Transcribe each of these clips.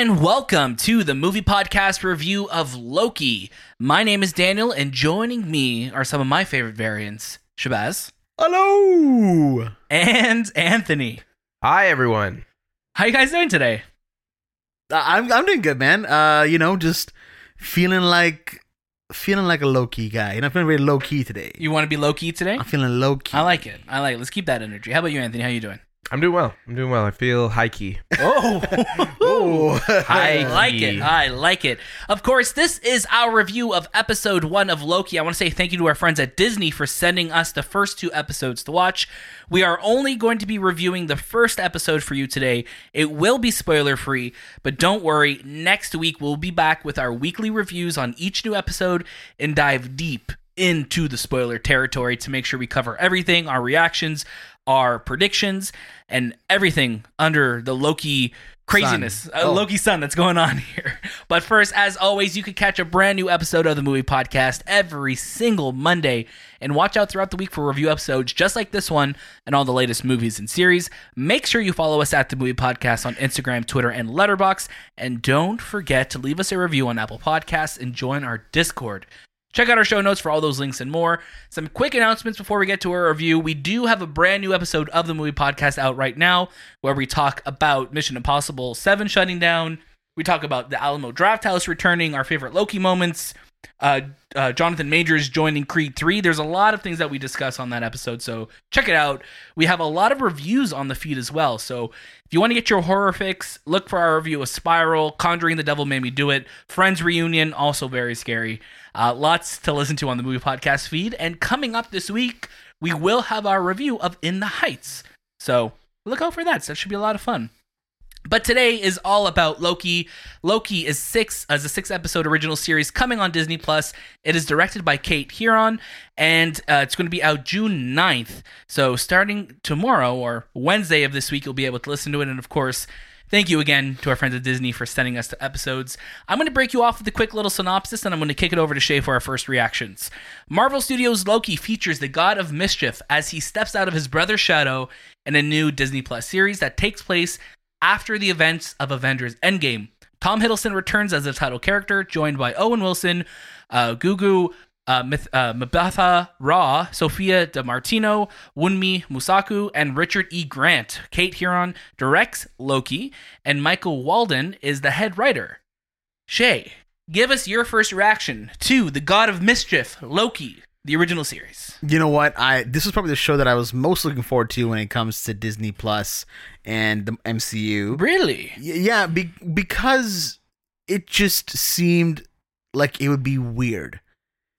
and welcome to the movie podcast review of Loki. My name is Daniel, and joining me are some of my favorite variants Shahbaz Hello. and Anthony. Hi, everyone. How you guys doing today? Uh, I'm I'm doing good, man. Uh, you know, just feeling like feeling like a low key guy. You know, I'm feeling very low key today. You want to be low key today? I'm feeling low key. I like it. I like it. Let's keep that energy. How about you, Anthony? How you doing? I'm doing well. I'm doing well. I feel high key. Oh, Oh, I like key. it. I like it. Of course, this is our review of episode one of Loki. I want to say thank you to our friends at Disney for sending us the first two episodes to watch. We are only going to be reviewing the first episode for you today. It will be spoiler free, but don't worry. Next week, we'll be back with our weekly reviews on each new episode and dive deep into the spoiler territory to make sure we cover everything our reactions, our predictions, and everything under the Loki craziness, uh, Oh. Loki sun that's going on here. But first, as always, you can catch a brand new episode of the movie podcast every single Monday and watch out throughout the week for review episodes just like this one and all the latest movies and series. Make sure you follow us at the movie podcast on Instagram, Twitter, and Letterboxd. And don't forget to leave us a review on Apple Podcasts and join our Discord. Check out our show notes for all those links and more. Some quick announcements before we get to our review. We do have a brand new episode of the movie podcast out right now where we talk about Mission Impossible 7 shutting down. We talk about the Alamo Drafthouse returning, our favorite Loki moments, uh, uh, Jonathan Majors joining Creed 3. There's a lot of things that we discuss on that episode, so check it out. We have a lot of reviews on the feed as well. So if you want to get your horror fix, look for our review of Spiral, Conjuring the Devil Made Me Do It, Friends Reunion, also very scary. Uh, lots to listen to on the movie podcast feed. And coming up this week, we will have our review of In the Heights. So look out for that. So that should be a lot of fun. But today is all about Loki. Loki is six as a six episode original series coming on Disney Plus. It is directed by Kate Herron, and uh, it's going to be out June 9th. So starting tomorrow or Wednesday of this week, you'll be able to listen to it. And of course, thank you again to our friends at Disney for sending us the episodes. I'm going to break you off with a quick little synopsis, and I'm going to kick it over to Shay for our first reactions. Marvel Studios' Loki features the God of Mischief as he steps out of his brother's shadow in a new Disney Plus series that takes place after the events of Avengers Endgame. Tom Hiddleston returns as the title character, joined by Owen Wilson, uh, Gugu uh, Mith- uh, Mabatha Ra, Sophia DiMartino, Wunmi Mosaku, and Richard E. Grant. Kate Herron directs Loki, and Michael Waldron is the head writer. Shay, give us your first reaction to The God of Mischief, Loki, the original series. you know what? I this is probably the show that I was most looking forward to when it comes to Disney Plus and the MCU. Really? Yeah, be- because it just seemed like it would be weird.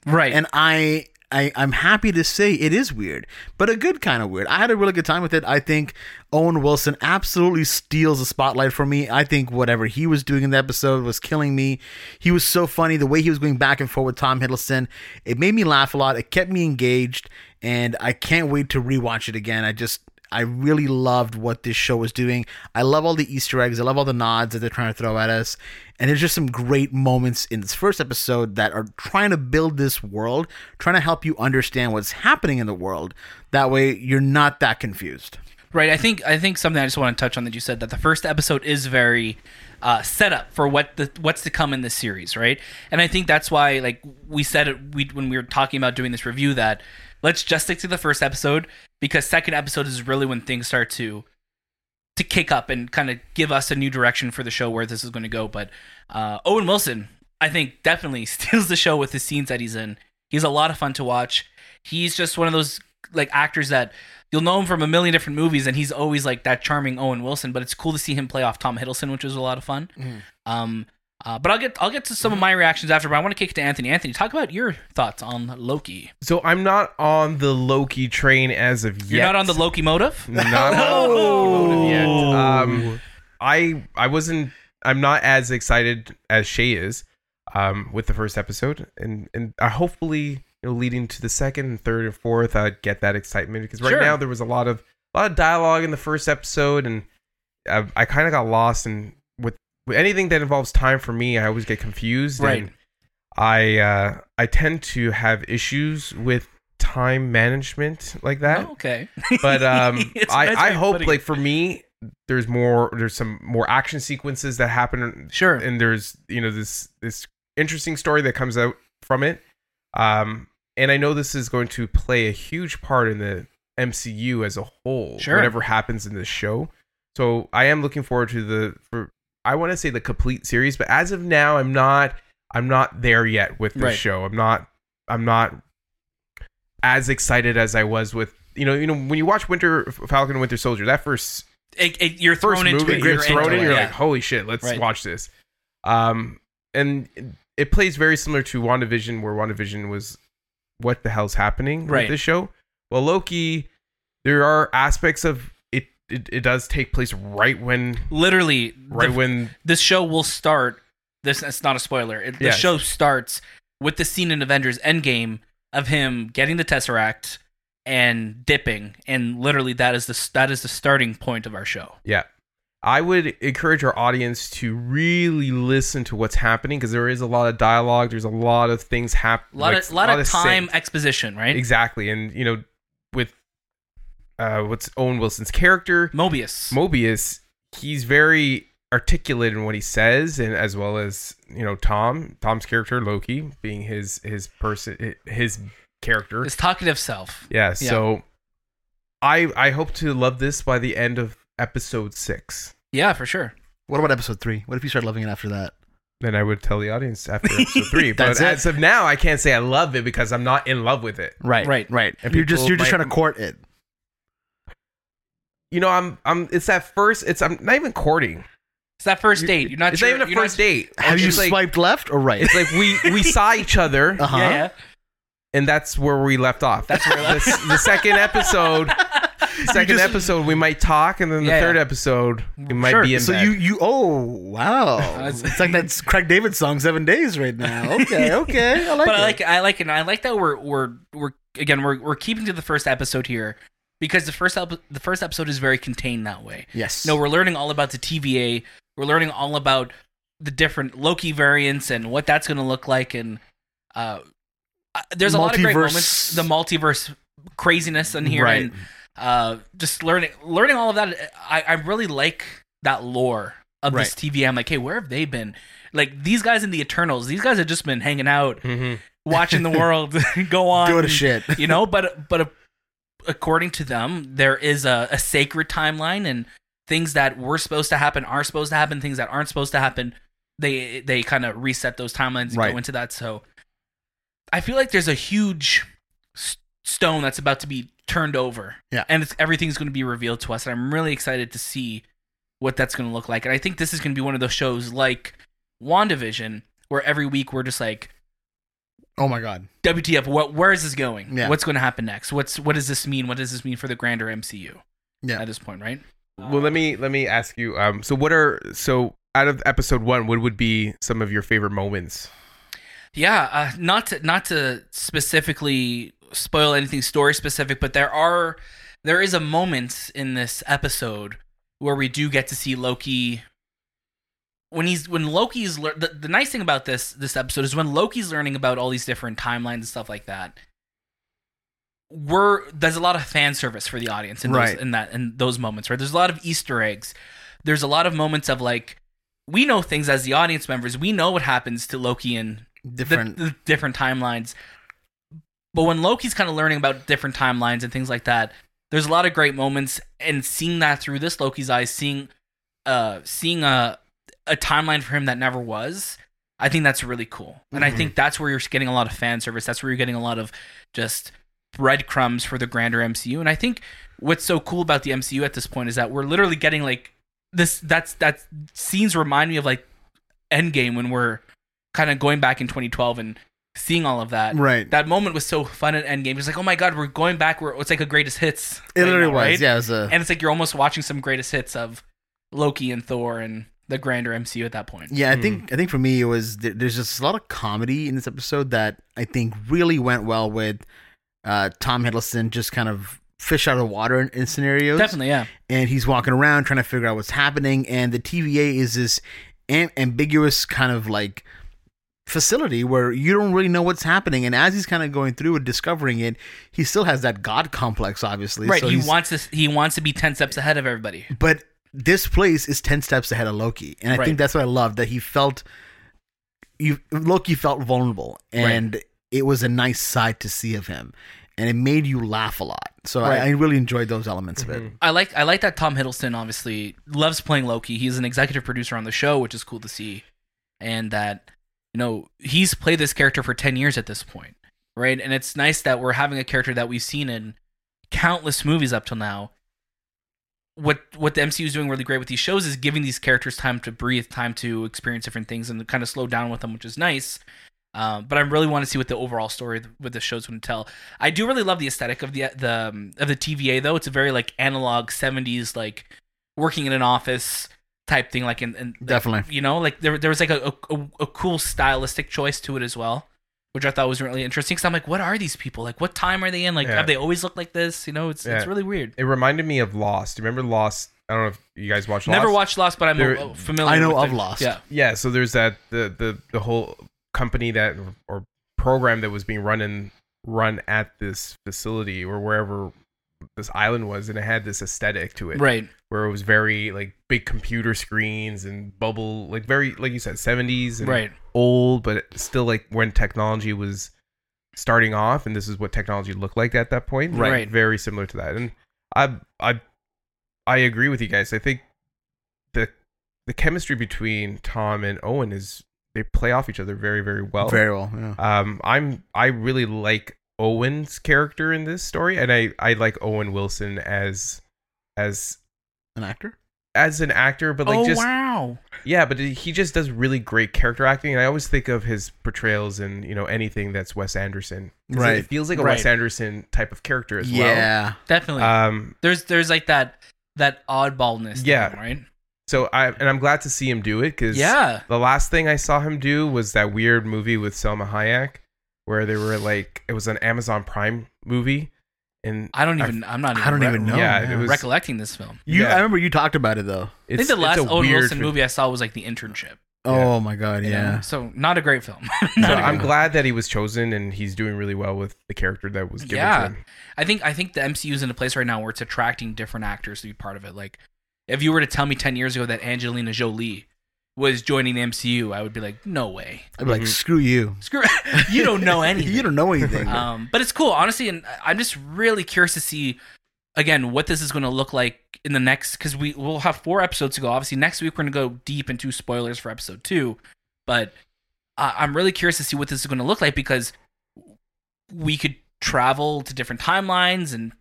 Right. and I, I I'm happy to say it is weird, but a good kind of weird. I had a really good time with it. I think Owen Wilson absolutely steals the spotlight for me. I think whatever he was doing in the episode was killing me. He was so funny. The way he was going back and forth with Tom Hiddleston, it made me laugh a lot. It kept me engaged, and I can't wait to rewatch it again. I just I really loved what this show was doing. I love all the Easter eggs. I love all the nods that they're trying to throw at us. And there's just some great moments in this first episode that are trying to build this world, trying to help you understand what's happening in the world. That way you're not that confused. Right. I think I think something I just want to touch on that you said that the first episode is very uh, set up for what the what's to come in this series, right? And I think that's why like we said it we when we were talking about doing this review that let's just stick to the first episode because second episode is really when things start to to kick up and kind of give us a new direction for the show where this is going to go. But uh, Owen Wilson, I think, definitely steals the show with the scenes that he's in. He's a lot of fun to watch. He's just one of those like actors that you'll know him from a million different movies, and he's always like that charming Owen Wilson. But it's cool to see him play off Tom Hiddleston, which was a lot of fun. Um, uh, but I'll get I'll get to some of my reactions after. But I want to kick it to Anthony. Anthony, talk about your thoughts on Loki. So I'm not on the Loki train as of yet. You're not on the Loki motive. Not on the Loki motive yet. Um, I I wasn't. I'm not as excited as Shay is. Um, with the first episode, and and uh, hopefully, you know, leading to the second, and third, and fourth, I'd get that excitement because right Sure. now there was a lot of a lot of dialogue in the first episode, and I, I kind of got lost. And with, with anything that involves time for me, I always get confused. Right. And I uh, I tend to have issues with time management like that Oh, okay. but um I, I hope like for me there's more there's some more action sequences that happen Sure. and there's you know this this interesting story that comes out from it um and i know this is going to play a huge part in the mcu as a whole Sure. whatever happens in this show so i am looking forward to the for i want to say the complete series but as of now i'm not i'm not there yet with this Right. show i'm not i'm not as excited as i was with you know you know when you watch winter falcon and winter soldier that first It, it, you're first thrown into movie it. you're You're thrown into in, you're yeah. like, holy shit, let's Right. watch this. Um, and it plays very similar to WandaVision, where WandaVision was what the hell's happening Right. with this show. Well, Loki, there are aspects of it. It, it does take place right when literally right the- when this show will start. This it's not a spoiler. It, the Yes. show starts with the scene in Avengers Endgame of him getting the Tesseract and dipping, and literally that is the that is the starting point of our show. yeah. I would encourage our audience to really listen to what's happening because there is a lot of dialogue. There's a lot of things A happening. lot of lot of time exposition, right? exactly, and you know, with uh, what's Owen Wilson's character, Mobius. Mobius, he's very articulate in what he says, and as well as you know Tom, Tom's character Loki being his his person, his character. his talkative self. Yeah. So, I I hope to love this by the end of episode six. Yeah, for sure. What about episode three? What if you start loving it after that? Then I would tell the audience after episode three. but That's it. as of now, I can't say I love it because I'm not in love with it. Right, Right. right. And you're just you're just might- trying to court it. You know, I'm I'm. It's that first. It's I'm not even courting. It's that first date. You're not It's sure. not even a you're first date. Have It's you just like, swiped left or right? It's like we we saw each other. Uh-huh. Yeah, yeah. and that's where we left off. That's where we left- the, the second episode. Second just- episode, we might talk, and then the Yeah, third yeah. episode, we might Sure. be in So bed. you you oh wow, it's like that Craig David song Seven Days right now. Okay, okay, I like but it. I like I like it. And I like that we're we're we're again we're we're keeping to the first episode here because the first ep- the first episode is very contained that way. yes. No, we're learning all about the TVA. We're learning all about the different Loki variants and what that's going to look like. And uh, uh, there's a lot of great moments. The multiverse craziness in here, Right. and uh, just learning learning all of that. I, I really like that lore of this TVA. I'm like, hey, where have they been? Like these guys in the Eternals. These guys have just been hanging out, Mhm. watching the world go on. Doing shit. you know but but according to them there is a, a sacred timeline and things that were supposed to happen are supposed to happen things that aren't supposed to happen they they kind of reset those timelines and Right. go into that so i feel like there's a huge stone that's about to be turned over Yeah. and it's, everything's going to be revealed to us and i'm really excited to see what that's going to look like and i think this is going to be one of those shows like wandavision where every week we're just like Oh my god. WTF? What? Where is this going? Yeah. What's going to happen next? What's what does this mean? What does this mean for the grander MCU? Yeah. At this point, right? Well, let me let me ask you. Um, so what are so out of episode one? What would be some of your favorite moments? Yeah. Uh, not to not to specifically spoil anything story specific, but there are there is a moment in this episode where we do get to see Loki. When he's when Loki's lear- the, the nice thing about this this episode is when Loki's learning about all these different timelines and stuff like that. We're there's a lot of fan service for the audience in those, Right. in that in those moments, right? There's a lot of Easter eggs. There's a lot of moments of like we know things as the audience members. We know what happens to Loki and Different. the, the different timelines. But when Loki's kind of learning about different timelines and things like that, there's a lot of great moments, and seeing that through this Loki's eyes, seeing, uh, seeing a a timeline for him that never was, I think that's really cool, and I Mhm. think that's where you're getting a lot of fan service. That's where you're getting a lot of just breadcrumbs for the grander MCU, and I think what's so cool about the MCU at this point is that we're literally getting like this. That's that scenes remind me of like Endgame when we're kind of going back in 2012 and seeing all of that. right. That moment was so fun at Endgame. It's like, oh my god, we're going back. Where it's like a greatest hits. it right literally now, was. right? Yeah, it was a. And it's like you're almost watching some greatest hits of Loki and Thor and the grander MCU at that point. Yeah, I think I think for me it was there's just a lot of comedy in this episode that I think really went well with uh, Tom Hiddleston just kind of fish out of water in, in scenarios. Definitely, yeah. and he's walking around trying to figure out what's happening and the TVA is this am- ambiguous kind of like facility where you don't really know what's happening and as he's kind of going through and discovering it he still has that god complex obviously Right. So he wants to. He wants to be ten steps ahead of everybody. but this place is 10 steps ahead of Loki. And I Right. think that's what I love that he felt you Loki felt vulnerable and it was a nice side to see of him and it made you laugh a lot. So Right. I, I really enjoyed those elements of it. Mhm. I like I like that Tom Hiddleston obviously loves playing Loki. He's an executive producer on the show, which is cool to see, and that you know he's played this character for ten years at this point, right? And it's nice that we're having a character that we've seen in countless movies up till now. What what the MCU is doing really great with these shows is giving these characters time to breathe, time to experience different things, and kind of slow down with them, which is nice. Um, but I really want to see what the overall story with the show's going to tell. I do really love the aesthetic of the the um, of the TVA though. It's a very like analog '70s like working in an office type thing. Like in, in like, Definitely. you know, like there there was like a, a a cool stylistic choice to it as well, which I thought was really interesting. Because I'm like, what are these people? Like, what time are they in? Like, Yeah. have they always looked like this? You know, it's it's really weird. It reminded me of Lost. Do you remember Lost? I don't know if you guys watched Lost. Never watched Lost, but I'm There- uh, familiar. I know with of it. Lost. Yeah, Yeah, so there's that the the the whole company that or program that was being run in run at this facility or wherever this island was and it had this aesthetic to it right. where it was very like big computer screens and bubble like very like you said 70s and Right. old but still like when technology was starting off and this is what technology looked like at that point Right. Like, very similar to that and i i i agree with you guys i think the the chemistry between tom and owen is they play off each other very very well Very well. Yeah. um i'm i really like owen's character in this story and i i like owen wilson as as An actor? as an actor but like oh just wow. yeah, but he just does really great character acting. And I always think of his portrayals in you know anything that's Wes Anderson. Right. It feels like a Right. Wes Anderson type of character as well. Yeah. Definitely. Um. there's there's like that that oddballness. Yeah. him, right. So I and I'm glad to see him do it because Yeah. the last thing I saw him do was that weird movie with Salma Hayek, where they were like it was an Amazon Prime movie, and I don't I- even. I, am not. Even I don't re- even know. Yeah, yeah. it was- recollecting this film. you, Yeah. I remember you talked about it though. I think the last it's a Owen Wilson fi- movie I saw was like The Internship. Oh my god, you know? yeah. So not a great film. So Not a I'm great- glad that he was chosen and he's doing really well with the character that was given Yeah. to him. I think I think the MCU is in a place right now where it's attracting different actors to be part of it. Like, if you were to tell me ten years ago that Angelina Jolie was joining the MCU, I would be like, no way. I'd be like, Mhm. screw you. Screw. you don't know anything. you don't know anything. um, but it's cool, honestly, and I'm just really curious to see again what this is going to look like in the next because we will have four episodes to go. Obviously, next week we're going to go deep into spoilers for episode two, but uh, I'm really curious to see what this is going to look like because we could travel to different timelines and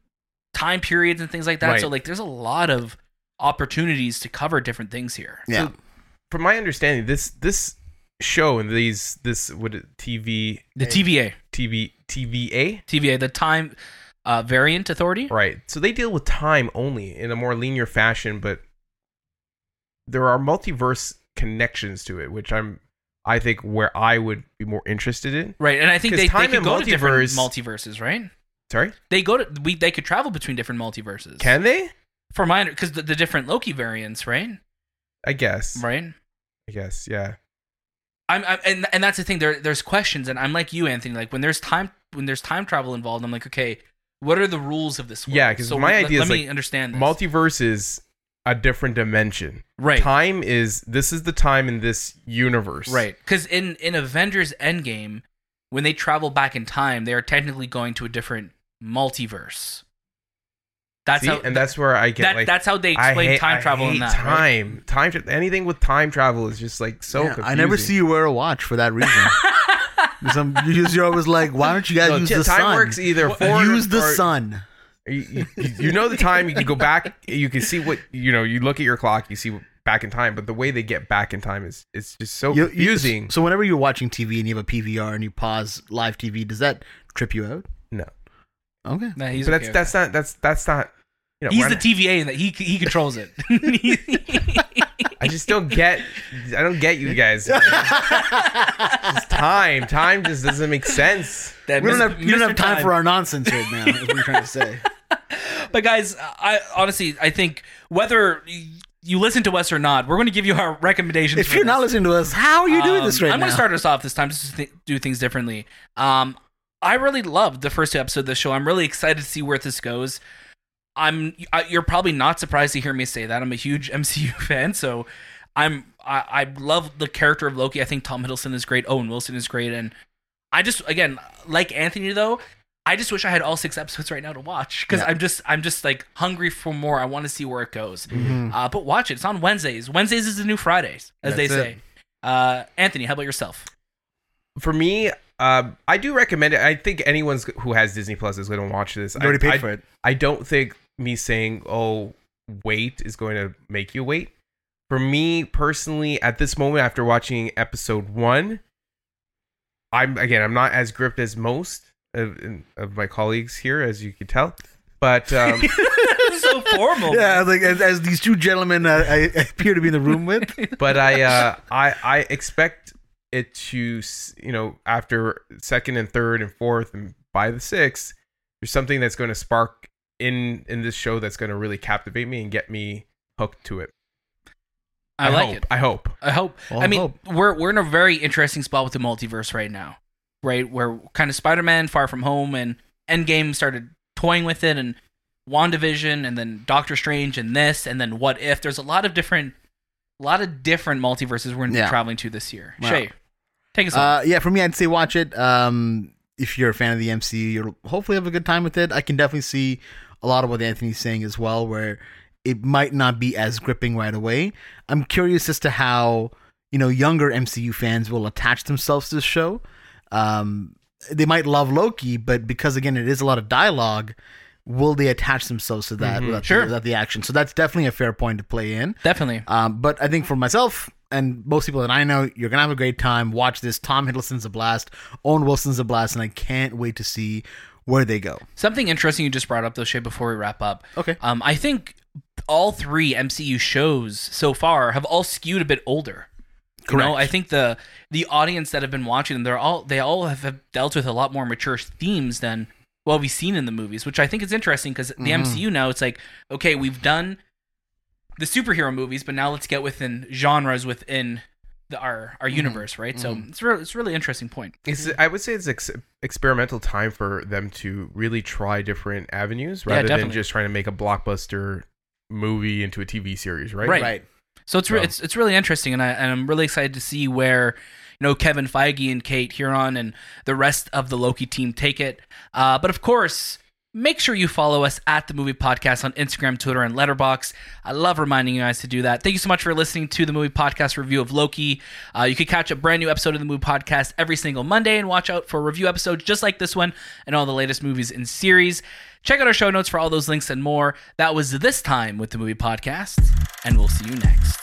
time periods and things like that. So like, there's a lot of opportunities to cover different things here. yeah. so- From my understanding, this this show and these this what TV The TVA, TV TVA TVA, the time uh, variant authority. right. So they deal with time only in a more linear fashion, but there are multiverse connections to it, which I'm I think where I would be more interested in. Right, and I think they, they could and go to different multiverse- multiverses, right? Sorry, They go to we they could travel between different multiverses. can they? for my because the, the different Loki variants, right? I guess. Right. I guess. Yeah. I'm, I'm and and that's the thing. There there's questions, and I'm like you, Anthony. Like when there's time when there's time travel involved, I'm like, okay, what are the rules of this? World? Yeah, 'cause So my let- idea let is, me like, understand this. Multiverse is a different dimension. right, Time is this is the time in this universe. right. Because in in Avengers Endgame, when they travel back in time, they are technically going to a different multiverse. That's See? how and that's where I get that, like that's how they I explain hate- time I travel in hate that. right? time. Time. tra- Anything with time travel is just like so. Yeah, confusing. I never see you wear a watch for that reason. Some you you're always like, why don't you guys No, use t- the time sun? works either forward use the or- sun. You, you, you know the time. You can go back. You can see what you know. You look at your clock. You see back in time. But the way they get back in time is it's just so You- you- confusing. so whenever you're watching TV and you have a PVR and you pause live TV, does that trip you out? No. Okay. Nah, he's but okay that's with that's not that's that's not. You know, He's the TVA and that he he controls it. I just don't get. I don't get you guys. It's time. Time just doesn't make sense. That We don't have you don't have Mr. time for our nonsense right now. Is what you're trying to say. But guys, I honestly I think whether you listen to us or not, we're going to give you our recommendations. If for you're not listening to us, how are you doing this Um, right I'm now? going to start us off this time just to th- do things differently. Um, I really loved the first episode of the show. I'm really excited to see where this goes. I'm I, you're probably not surprised to hear me say that. I'm a huge MCU fan, so I'm I, I love the character of Loki. I think Tom Hiddleston is great. Owen Wilson is great, and I just again like Anthony though. I just wish I had all six episodes right now to watch because Yeah. I'm just I'm just like hungry for more. I want to see where it goes. Mm-hmm. Uh, but watch it. It's on Wednesdays. Wednesdays is the new Fridays, as they say. Uh, Anthony, how about yourself? For me, um, I do recommend it. I think anyone who has Disney Plus is going to watch this. You already I, paid I, for it. I don't think me saying "oh wait" is going to make you wait. For me personally, at this moment, after watching episode one, I'm again I'm not as gripped as most of, of my colleagues here, as you can tell. But um, so formal. Yeah, like as, as these two gentlemen uh, I appear to be in the room with. but I uh, I I expect it to you know after second and third and fourth and by the sixth, there's something that's going to spark in in this show that's going to really captivate me and get me hooked to it. I, like hope. it. I hope. I hope. Well, I mean, hope. we're we're in a very interesting spot with the multiverse right now, right? Where kind of Spider-Man, Far From Home, and Endgame started toying with it, and WandaVision, and then Doctor Strange, and this, and then What If. There's a lot of different, a lot of different multiverses we're Yeah. traveling to this year. Wow. Shay, take us on. Uh, yeah, for me, I'd say watch it. Um, if you're a fan of the MCU, you'll hopefully have a good time with it. I can definitely see a lot of what Anthony's saying as well, where it might not be as gripping right away. I'm curious as to how you know younger MCU fans will attach themselves to the show. Um, they might love Loki, but because again it is a lot of dialogue, will they attach themselves to that Mhm. without, Sure. the, without the action? So that's definitely a fair point to play in. Definitely. Um, but I think for myself and most people that I know, you're gonna have a great time. Watch this. Tom Hiddleston's a blast. Owen Wilson's a blast, and I can't wait to see where they go. Something interesting you just brought up though, Shay. Before we wrap up, Okay. um, I think all three MCU shows so far have all skewed a bit older. You know, I think the the audience that have been watching them, they're all they all have, have dealt with a lot more mature themes than what we've seen in the movies, which I think is interesting because the Mhm. MCU now it's like, okay, we've done the superhero movies, but now let's get within genres within the, our our universe, right? So it's really it's a really interesting point. It's, I would say it's ex- experimental time for them to really try different avenues Yeah, rather than just trying to make a blockbuster movie into a TV series, right? Right. So it's re- So- it's it's really interesting, and I and I'm really excited to see where you know Kevin Feige and Kate Herron and the rest of the Loki team take it. Uh, but of course, make sure you follow us at the Movie Podcast on Instagram, Twitter, and Letterboxd. I love reminding you guys to do that. Thank you so much for listening to the Movie Podcast review of Loki. Uh, you can catch a brand new episode of the Movie Podcast every single Monday, and watch out for review episodes just like this one and all the latest movies and series. Check out our show notes for all those links and more. That was this time with the Movie Podcast, and we'll see you next.